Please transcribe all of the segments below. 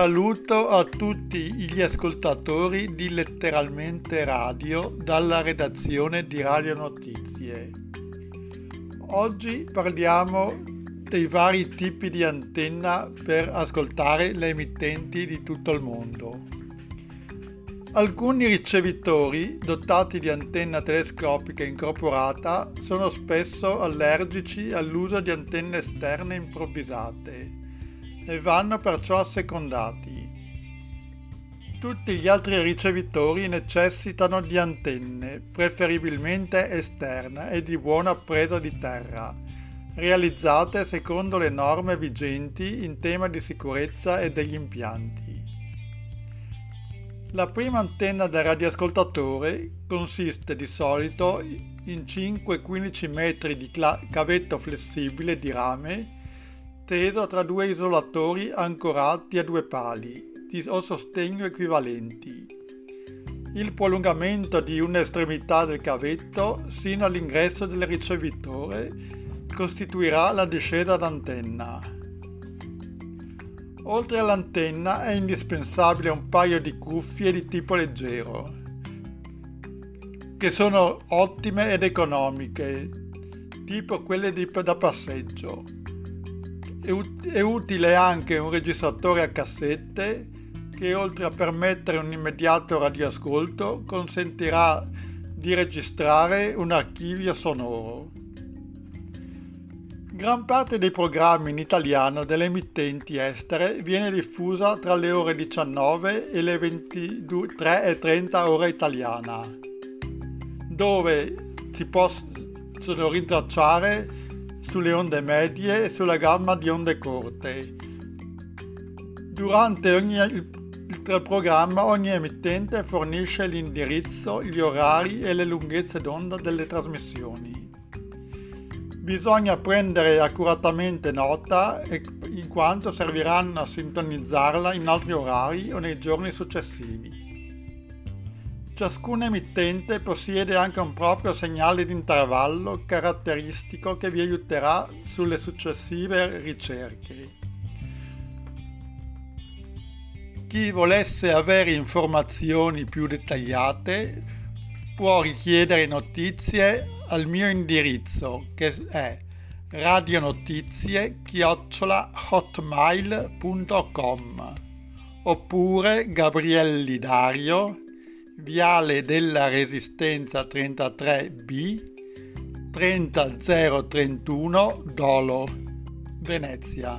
Saluto a tutti gli ascoltatori di Letteralmente Radio dalla redazione di Radio Notizie. Oggi parliamo dei vari tipi di antenna per ascoltare le emittenti di tutto il mondo. Alcuni ricevitori dotati di antenna telescopica incorporata sono spesso allergici all'uso di antenne esterne improvvisate e vanno perciò assecondati. Tutti gli altri ricevitori necessitano di antenne, preferibilmente esterne e di buona presa di terra, realizzate secondo le norme vigenti in tema di sicurezza e degli impianti. La prima antenna del radioascoltatore consiste di solito in 5-15 metri di cavetto flessibile di rame steso tra due isolatori ancorati a due pali di sostegno equivalenti. Il prolungamento di un'estremità del cavetto sino all'ingresso del ricevitore costituirà la discesa d'antenna. Oltre all'antenna è indispensabile un paio di cuffie di tipo leggero, che sono ottime ed economiche, tipo quelle di, da passeggio è utile anche un registratore a cassette che oltre a permettere un immediato radioascolto consentirà di registrare un archivio sonoro. Gran parte dei programmi in italiano delle emittenti estere viene diffusa tra le ore 19 e le 23.30 ora italiana, dove si possono rintracciare sulle onde medie e sulla gamma di onde corte. Durante ogni, il, programma ogni emittente fornisce l'indirizzo, gli orari e le lunghezze d'onda delle trasmissioni. Bisogna prendere accuratamente nota in quanto serviranno a sintonizzarla in altri orari o nei giorni successivi. Ciascun emittente possiede anche un proprio segnale di intervallo caratteristico che vi aiuterà sulle successive ricerche. Chi volesse avere informazioni più dettagliate può richiedere notizie al mio indirizzo che è radionotizie-hotmail.com oppure gabriellidario Viale della Resistenza 33B 30031 Dolo, Venezia.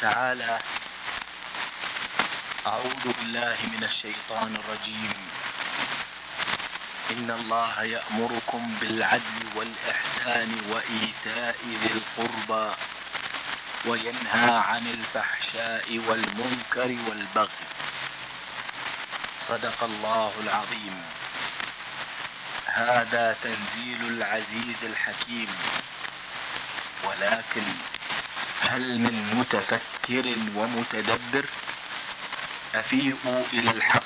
تعالى. أعوذ بالله من الشيطان الرجيم. إن الله يأمركم بالعدل والإحسان وإيتاء ذي القربى وينهى عن الفحشاء والمنكر والبغي. صدق الله العظيم. هذا تنزيل العزيز الحكيم. ولكن هل من متفكر ومتدبر؟ أفيئوا إلى الحق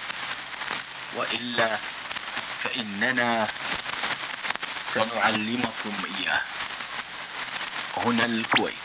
وإلا فإننا سنعلمكم إياه. هنا الكويت.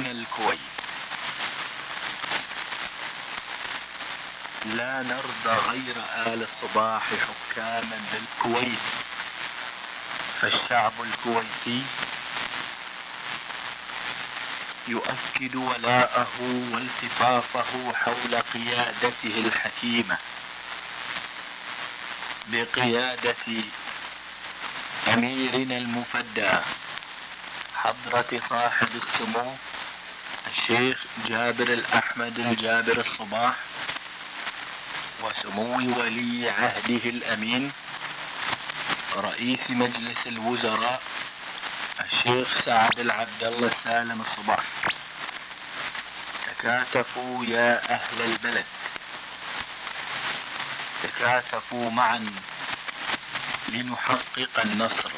هنا الكويت. لا نرضى غير آل الصباح حكاما للكويت. فالشعب الكويتي يؤكد ولاءه والتفافه حول قيادته الحكيمة بقيادة أميرنا المفدى حضرة صاحب السمو الشيخ جابر الأحمد الجابر الصباح وسمو ولي عهده الأمين رئيس مجلس الوزراء الشيخ سعد العبد الله السالم الصباح. تكاتفوا يا أهل البلد. تكاتفوا معا لنحقق النصر.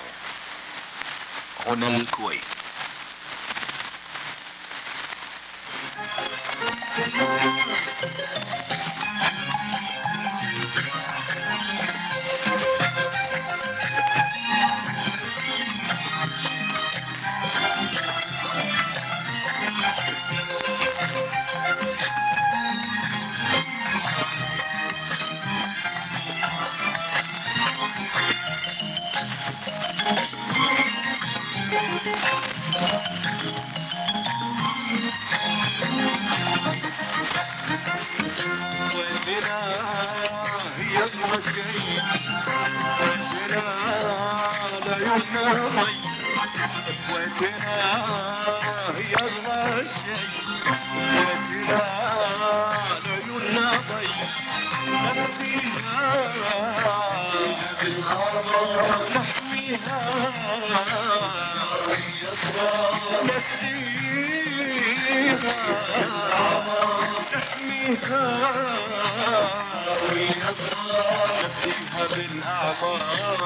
هنا الكويت. thank you.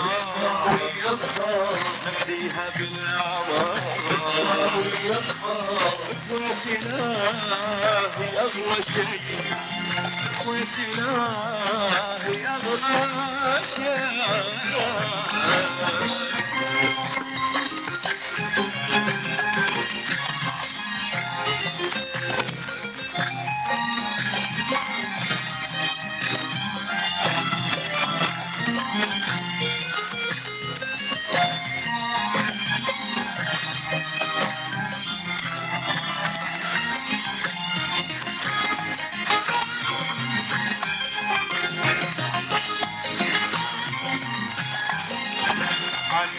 بالأعمار نفديها بالأعمار اخواتنا هي أغلى شيء اخواتنا هي أغلى شيء عن اسمها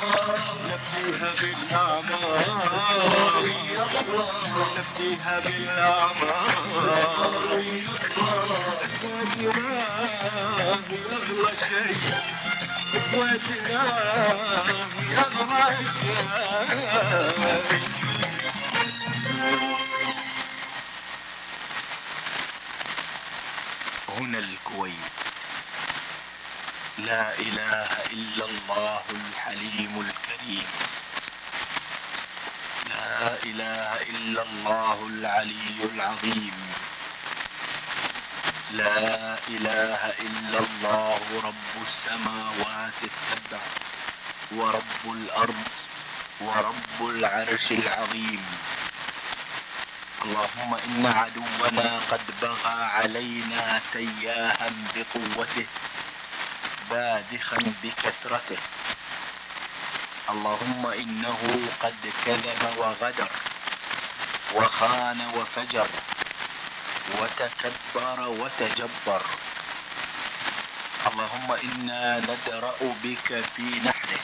نفسيها بالأعمار نفسيها بالأعمار اخواتنا هي اغلى شيء اخواتنا هي اغلى شيء هنا الكويت. لا إله إلا الله الحليم الكريم. لا إله إلا الله العلي العظيم. لا إله إلا الله رب السماوات السبع ورب الأرض ورب العرش العظيم. اللهم إن عدونا قد بغى علينا سياها بقوته. بادخا بكثرته. اللهم إنه قد كذب وغدر وخان وفجر وتكبر وتجبر. اللهم إنا ندرأ بك في نحره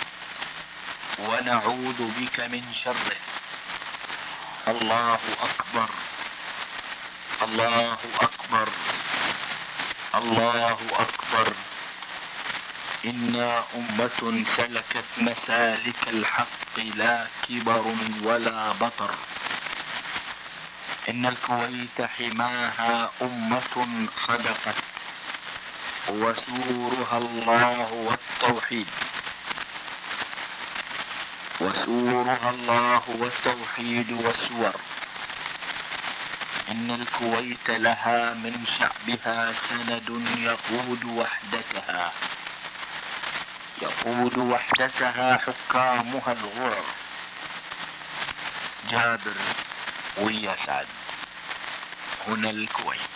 ونعوذ بك من شره. الله أكبر الله أكبر الله أكبر. إنا أمة سلكت مسالك الحق لا كبر ولا بطر. إن الكويت حماها أمة صدقت. وسورها الله والتوحيد. وسورها الله والتوحيد والسور. إن الكويت لها من شعبها سند يقود وحدتها. يقود وحدتها حكامها الغرر جابر ويسعد. هنا الكويت.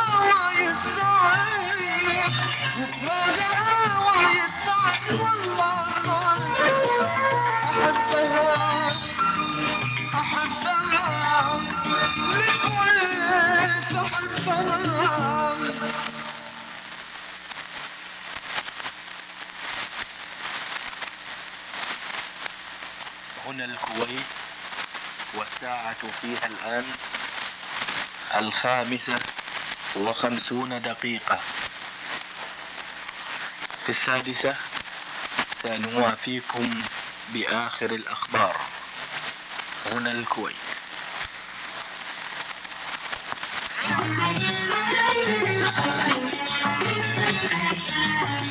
هنا الكويت والساعة فيها الآن الخامسة وخمسون دقيقة في السادسة سنوافيكم بآخر الأخبار هنا الكويت Thank you.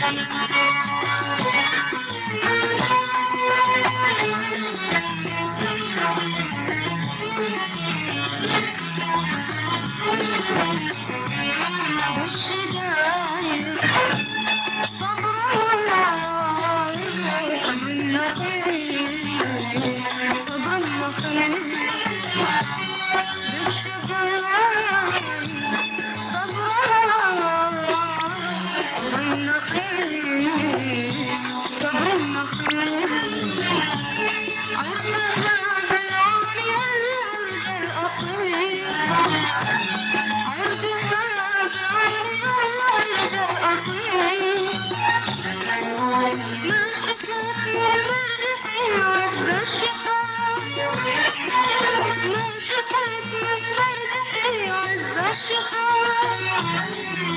Thank you.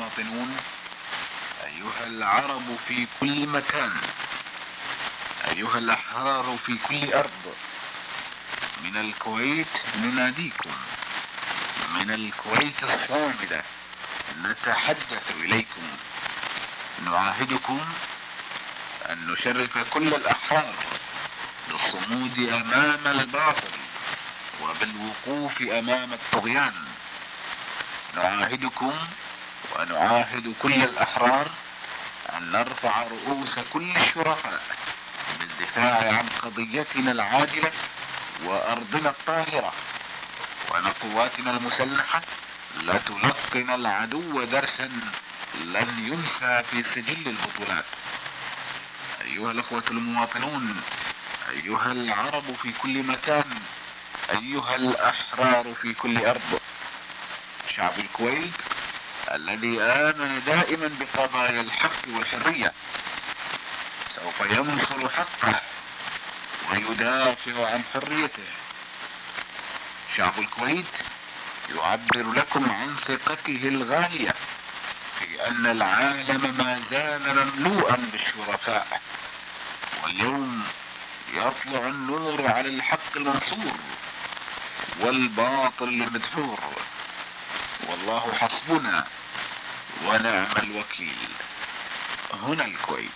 المواطنون أيها العرب في كل مكان أيها الأحرار في كل أرض من الكويت نناديكم من الكويت الصامدة نتحدث إليكم نعاهدكم أن نشرف كل الأحرار بالصمود أمام الباطل وبالوقوف أمام الطغيان. نعاهدكم ونعاهد كل الأحرار أن نرفع رؤوس كل الشرفاء بالدفاع عن قضيتنا العاجلة وأرضنا الطاهرة وأن قواتنا المسلحة لا تلقن العدو درسا لن ينسى في سجل البطولات. أيها الأخوة المواطنون أيها العرب في كل مكان أيها الأحرار في كل أرض. شعب الكويت الذي آمن دائما بقضايا الحق والحرية سوف ينصر حقه ويدافع عن حريته. شعب الكويت يعبر لكم عن ثقته الغالية في أن العالم ما زال مملوءا بالشرفاء واليوم يطلع النور على الحق المنصور والباطل المدحور والله حسبنا ونعم الوكيل هنا الكويت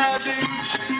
having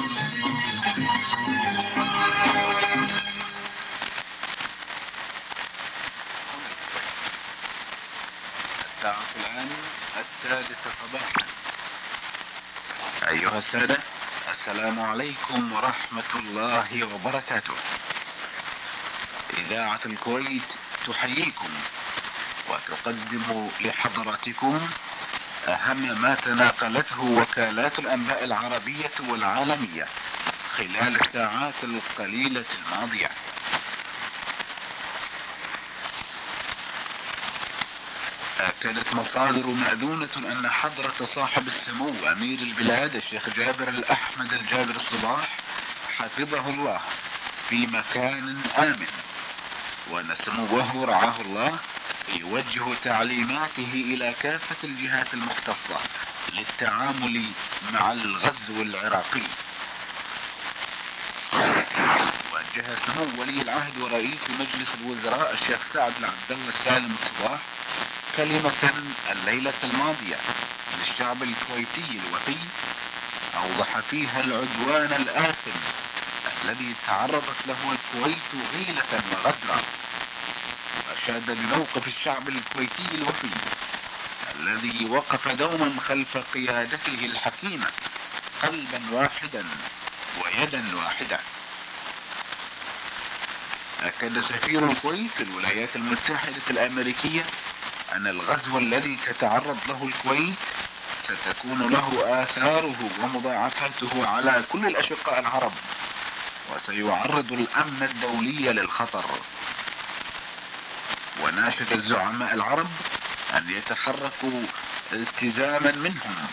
السادسة صباحا. أيها السادة السلام عليكم ورحمة الله وبركاته. إذاعة الكويت تحييكم وتقدم لحضراتكم أهم ما تناقلته وكالات الأنباء العربية والعالمية خلال الساعات القليلة الماضية. أكدت مصادر مأذونة أن حضرة صاحب السمو أمير البلاد الشيخ جابر الأحمد الجابر الصباح حفظه الله في مكان آمن وأن سموه رعاه الله يوجه تعليماته إلى كافة الجهات المختصة للتعامل مع الغزو العراقي. وجه سمو ولي العهد ورئيس مجلس الوزراء الشيخ سعد بن عبد الله السالم الصباح كلمة الليلة الماضية للشعب الكويتي الوفي أوضح فيها العدوان الآثم الذي تعرضت له الكويت غيلة وغدرا وأشاد بموقف الشعب الكويتي الوفي الذي وقف دوما خلف قيادته الحكيمة قلبا واحدا ويدا واحدة أكد سفير الكويت في الولايات المتحدة الأمريكية أن الغزو الذي تتعرض له الكويت ستكون له آثاره ومضاعفاته على كل الأشقاء العرب وسيعرض الأمن الدولي للخطر. وناشد الزعماء العرب أن يتحركوا التزاما منهم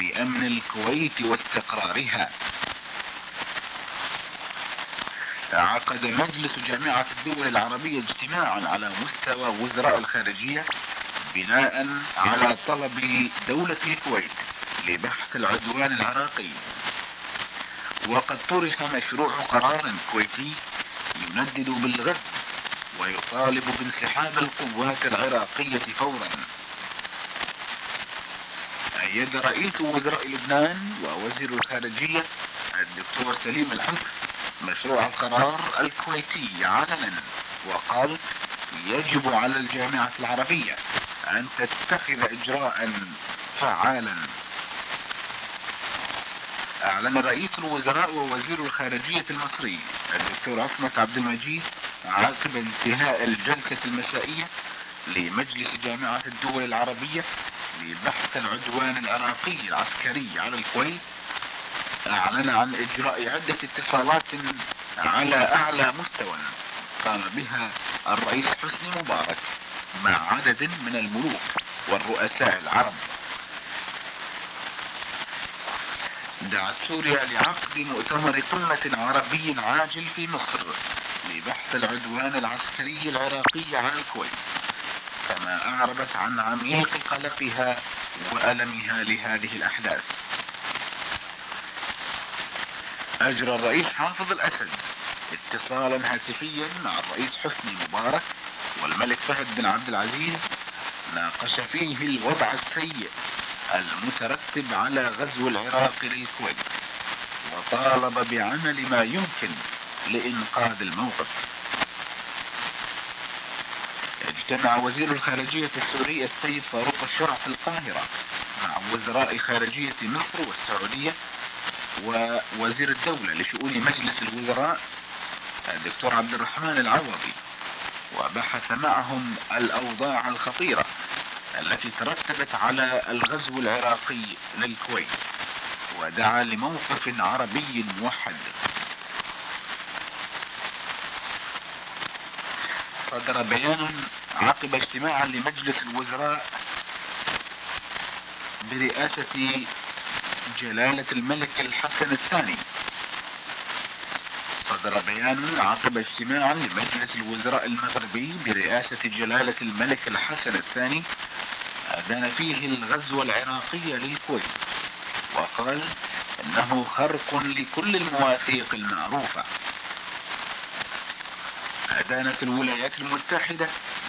بأمن الكويت واستقرارها. عقد مجلس جامعة الدول العربية اجتماعا على مستوى وزراء الخارجية بناء على طلب دولة الكويت لبحث العدوان العراقي. وقد طرح مشروع قرار كويتي يندد بالغزو ويطالب بانسحاب القوات العراقية فورا. أيد رئيس وزراء لبنان ووزير الخارجية الدكتور سليم الحفظ مشروع القرار الكويتي علنا وقال يجب على الجامعة العربية أن تتخذ إجراء فعالا. أعلن رئيس الوزراء ووزير الخارجية المصري الدكتور عصمت عبد المجيد عقب انتهاء الجلسة المسائية لمجلس جامعة الدول العربية لبحث العدوان العراقي العسكري على الكويت. أعلن عن إجراء عدة اتصالات على أعلى مستوى قام بها الرئيس حسني مبارك. مع عدد من الملوك والرؤساء العرب. دعت سوريا لعقد مؤتمر قمة عربي عاجل في مصر لبحث العدوان العسكري العراقي على الكويت كما أعربت عن عميق قلقها وألمها لهذه الأحداث. أجرى الرئيس حافظ الأسد اتصالا هاتفيا مع الرئيس حسني مبارك والملك فهد بن عبد العزيز ناقش فيه الوضع السيء المترتب على غزو العراق للكويت وطالب بعمل ما يمكن لإنقاذ الموقف. اجتمع وزير الخارجية السوري السيد فاروق الشرع في القاهرة مع وزراء خارجية مصر والسعودية ووزير الدولة لشؤون مجلس الوزراء الدكتور عبد الرحمن العوضي. وبحث معهم الأوضاع الخطيرة التي ترتبت على الغزو العراقي للكويت ودعا لموقف عربي موحد. صدر بيان عقب اجتماع لمجلس الوزراء برئاسة جلالة الملك الحسن الثاني. صدر بيان عقب اجتماع لمجلس الوزراء المغربي برئاسة جلالة الملك الحسن الثاني أدان فيه الغزو العراقي للكويت. وقال إنه خرق لكل المواثيق المعروفة. أدانت الولايات المتحدة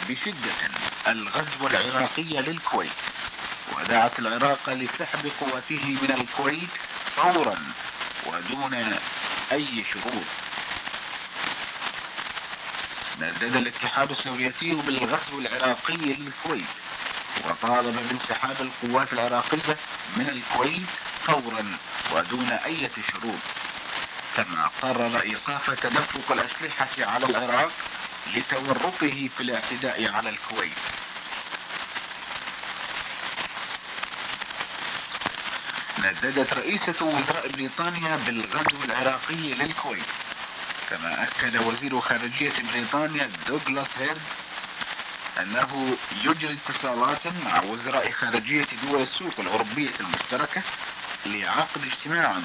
بشدة الغزو العراقي للكويت. ودعت العراق لسحب قوته من الكويت فورا ودون أي شروط. ندد الاتحاد السوفيتي بالغزو العراقي للكويت. وطالب بانسحاب القوات العراقية من الكويت فورا ودون أي شروط. كما قرر إيقاف تدفق الأسلحة على العراق لتورطه في الاعتداء على الكويت. نددت رئيسة وزراء بريطانيا بالغزو العراقي للكويت. كما أكد وزير خارجية بريطانيا دوغلاس هيرد أنه يجري اتصالات مع وزراء خارجية دول السوق الأوروبية المشتركة لعقد اجتماع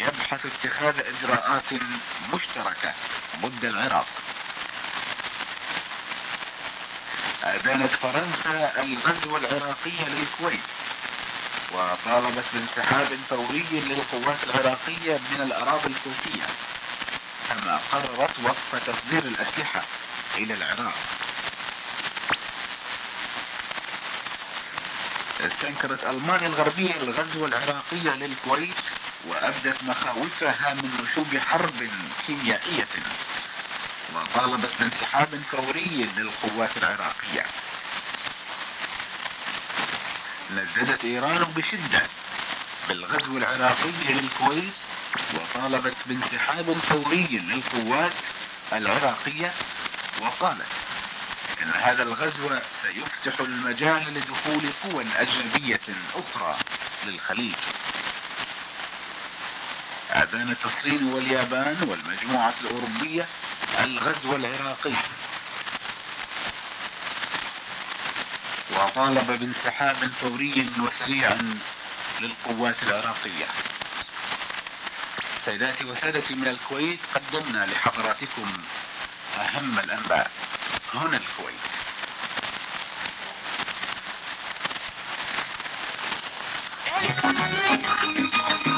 يبحث اتخاذ إجراءات مشتركة ضد العراق. أدانت فرنسا الغزو العراقي للكويت وطالبت بانسحاب فوري للقوات العراقية من الأراضي الكويتية. قررت وقف تصدير الأسلحة إلى العراق. استنكرت ألمانيا الغربية الغزو العراقي للكويت وأبدت مخاوفها من نشوب حرب كيميائية. وطالبت بانسحاب فوري للقوات العراقية. نددت إيران بشدة بالغزو العراقي للكويت وطالبت بانسحاب فوري للقوات العراقية وقالت إن هذا الغزو سيفسح المجال لدخول قوى أجنبية أخرى للخليج. أذانت الصين واليابان والمجموعة الأوروبية الغزو العراقي. وطالب بانسحاب فوري وسريع للقوات العراقية. سيداتي وسادتي من الكويت قدمنا لحضراتكم أهم الأنباء. هنا الكويت.